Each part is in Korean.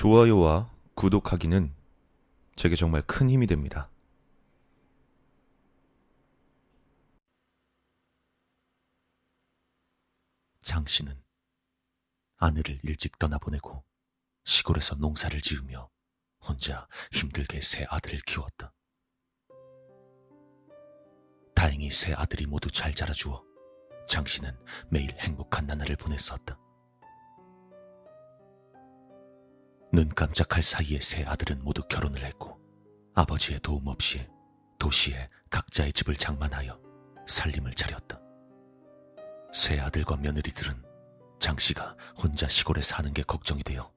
좋아요와 구독하기는 제게 정말 큰 힘이 됩니다. 장 씨는 아내를 일찍 떠나보내고 시골에서 농사를 지으며 혼자 힘들게 세 아들을 키웠다. 다행히 세 아들이 모두 잘 자라주어 장 씨는 매일 행복한 나날을 보냈었다. 눈 깜짝할 사이에 세 아들은 모두 결혼을 했고 아버지의 도움 없이 도시에 각자의 집을 장만하여 살림을 차렸다. 세 아들과 며느리들은 장 씨가 혼자 시골에 사는 게 걱정이 되어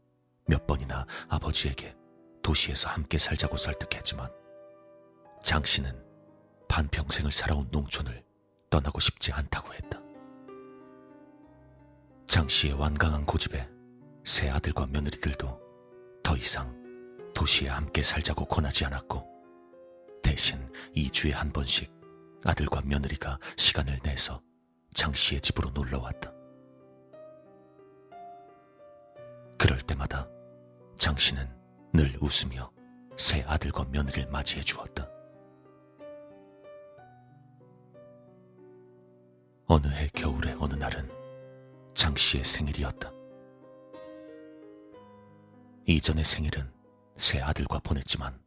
몇 번이나 아버지에게 도시에서 함께 살자고 설득했지만 장 씨는 반평생을 살아온 농촌을 떠나고 싶지 않다고 했다. 장 씨의 완강한 고집에 세 아들과 며느리들도 더 이상 도시에 함께 살자고 권하지 않았고 대신 2주에 한 번씩 아들과 며느리가 시간을 내서 장 씨의 집으로 놀러 왔다. 그럴 때마다 장 씨는 늘 웃으며 새 아들과 며느리를 맞이해 주었다. 어느 해 겨울의 어느 날은 장 씨의 생일이었다. 이전의 생일은 새 아들과 보냈지만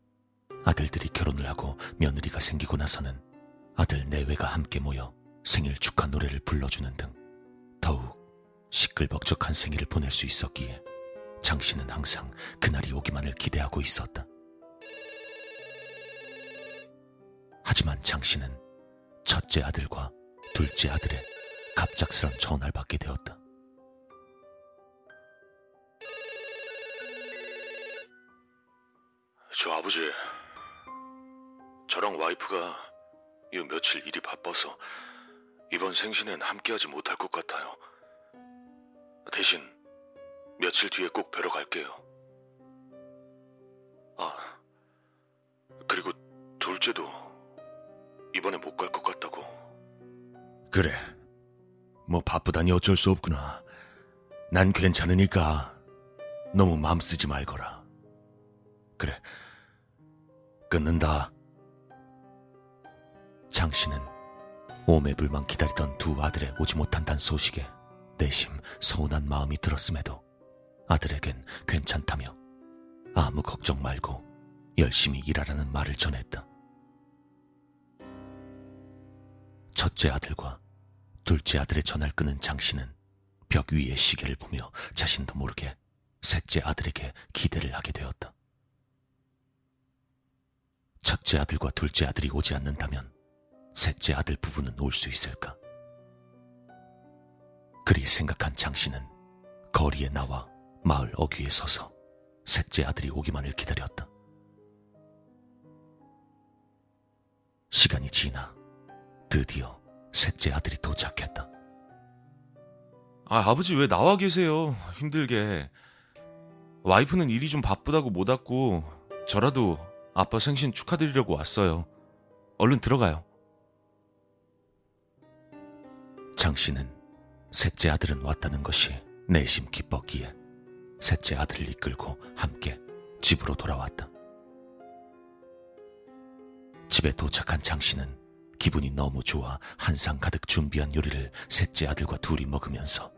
아들들이 결혼을 하고 며느리가 생기고 나서는 아들 내외가 함께 모여 생일 축하 노래를 불러주는 등 더욱 시끌벅적한 생일을 보낼 수 있었기에 장 씨는 항상 그날이 오기만을 기대하고 있었다. 하지만 장 씨는 첫째 아들과 둘째 아들의 갑작스런 전화를 받게 되었다. 저 아버지, 저랑 와이프가 이 며칠 일이 바빠서 이번 생신엔 함께하지 못할 것 같아요. 대신 며칠 뒤에 꼭 뵈러 갈게요. 아, 그리고 둘째도 이번에 못 갈 것 같다고. 그래. 뭐 바쁘다니 어쩔 수 없구나. 난 괜찮으니까 너무 마음 쓰지 말거라. 끊는다. 장 씨는 오매불만 기다리던 두 아들의 오지 못한다는 소식에 내심 서운한 마음이 들었음에도 아들에겐 괜찮다며 아무 걱정 말고 열심히 일하라는 말을 전했다. 첫째 아들과 둘째 아들의 전화를 끊은 장 씨는 벽 위의 시계를 보며 자신도 모르게 셋째 아들에게 기대를 하게 되었다. 첫째 아들과 둘째 아들이 오지 않는다면 셋째 아들 부부는 올 수 있을까? 그리 생각한 장 씨는 거리에 나와 마을 어귀에 서서 셋째 아들이 오기만을 기다렸다. 시간이 지나 드디어 셋째 아들이 도착했다. 아, 아버지 왜 나와 계세요? 힘들게. 와이프는 일이 좀 바쁘다고 못 왔고, 저라도 아빠 생신 축하드리려고 왔어요. 얼른 들어가요. 장 씨는 셋째 아들은 왔다는 것이 내심 기뻤기에 셋째 아들을 이끌고 함께 집으로 돌아왔다. 집에 도착한 장 씨는 기분이 너무 좋아 한상 가득 준비한 요리를 셋째 아들과 둘이 먹으면서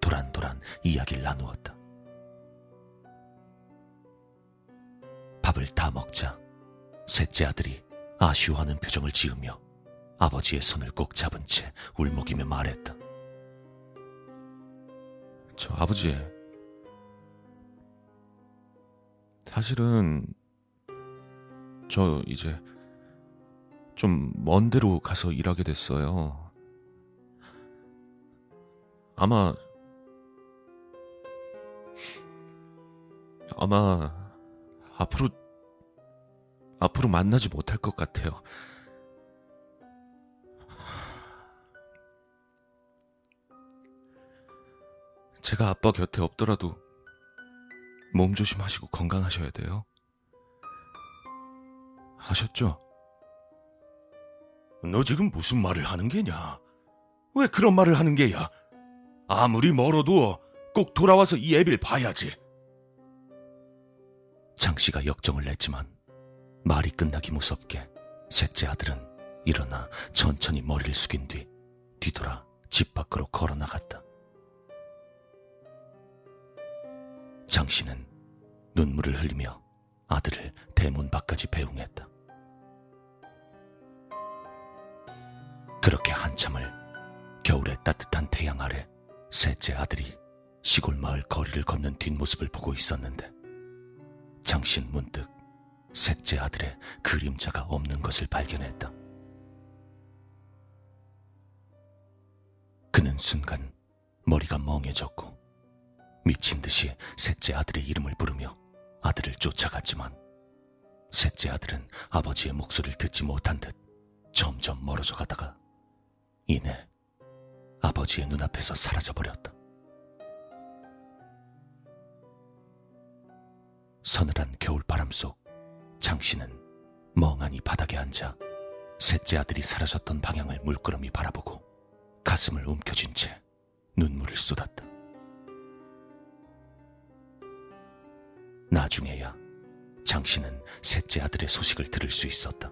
도란도란 이야기를 나누었다. 밥을 다 먹자 셋째 아들이 아쉬워하는 표정을 지으며 아버지의 손을 꼭 잡은 채 울먹이며 말했다. 저 아버지. 사실은 저 이제 좀 먼 데로 가서 일하게 됐어요. 아마 아마 앞으로 앞으로 만나지 못할 것 같아요. 제가 아빠 곁에 없더라도 몸 조심하시고 건강하셔야 돼요. 아셨죠? 너 지금 무슨 말을 하는 게냐? 왜 그런 말을 하는 게야? 아무리 멀어도 꼭 돌아와서 이 애비를 봐야지. 장 씨가 역정을 냈지만 말이 끝나기 무섭게 셋째 아들은 일어나 천천히 머리를 숙인 뒤 뒤돌아 집 밖으로 걸어 나갔다. 장 씨는 눈물을 흘리며 아들을 대문 밖까지 배웅했다. 그렇게 한참을 겨울의 따뜻한 태양 아래 셋째 아들이 시골 마을 거리를 걷는 뒷모습을 보고 있었는데 장신 문득 셋째 아들의 그림자가 없는 것을 발견했다. 그는 순간 머리가 멍해졌고 미친 듯이 셋째 아들의 이름을 부르며 아들을 쫓아갔지만 셋째 아들은 아버지의 목소리를 듣지 못한 듯 점점 멀어져 가다가 이내 아버지의 눈앞에서 사라져버렸다. 서늘한 겨울바람 속 장씨는 멍하니 바닥에 앉아 셋째 아들이 사라졌던 방향을 물끄러미 바라보고 가슴을 움켜쥔 채 눈물을 쏟았다. 나중에야 장씨는 셋째 아들의 소식을 들을 수 있었다.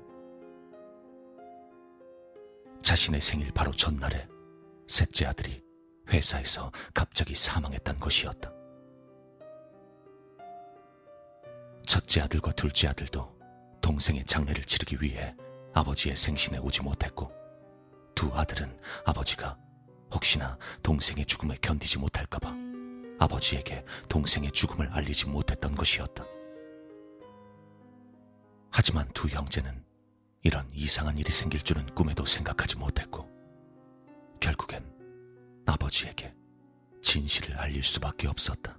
자신의 생일 바로 전날에 셋째 아들이 회사에서 갑자기 사망했단 것이었다. 첫째 아들과 둘째 아들도 동생의 장례를 치르기 위해 아버지의 생신에 오지 못했고 두 아들은 아버지가 혹시나 동생의 죽음에 견디지 못할까봐 아버지에게 동생의 죽음을 알리지 못했던 것이었다. 하지만 두 형제는 이런 이상한 일이 생길 줄은 꿈에도 생각하지 못했고 결국엔 아버지에게 진실을 알릴 수밖에 없었다.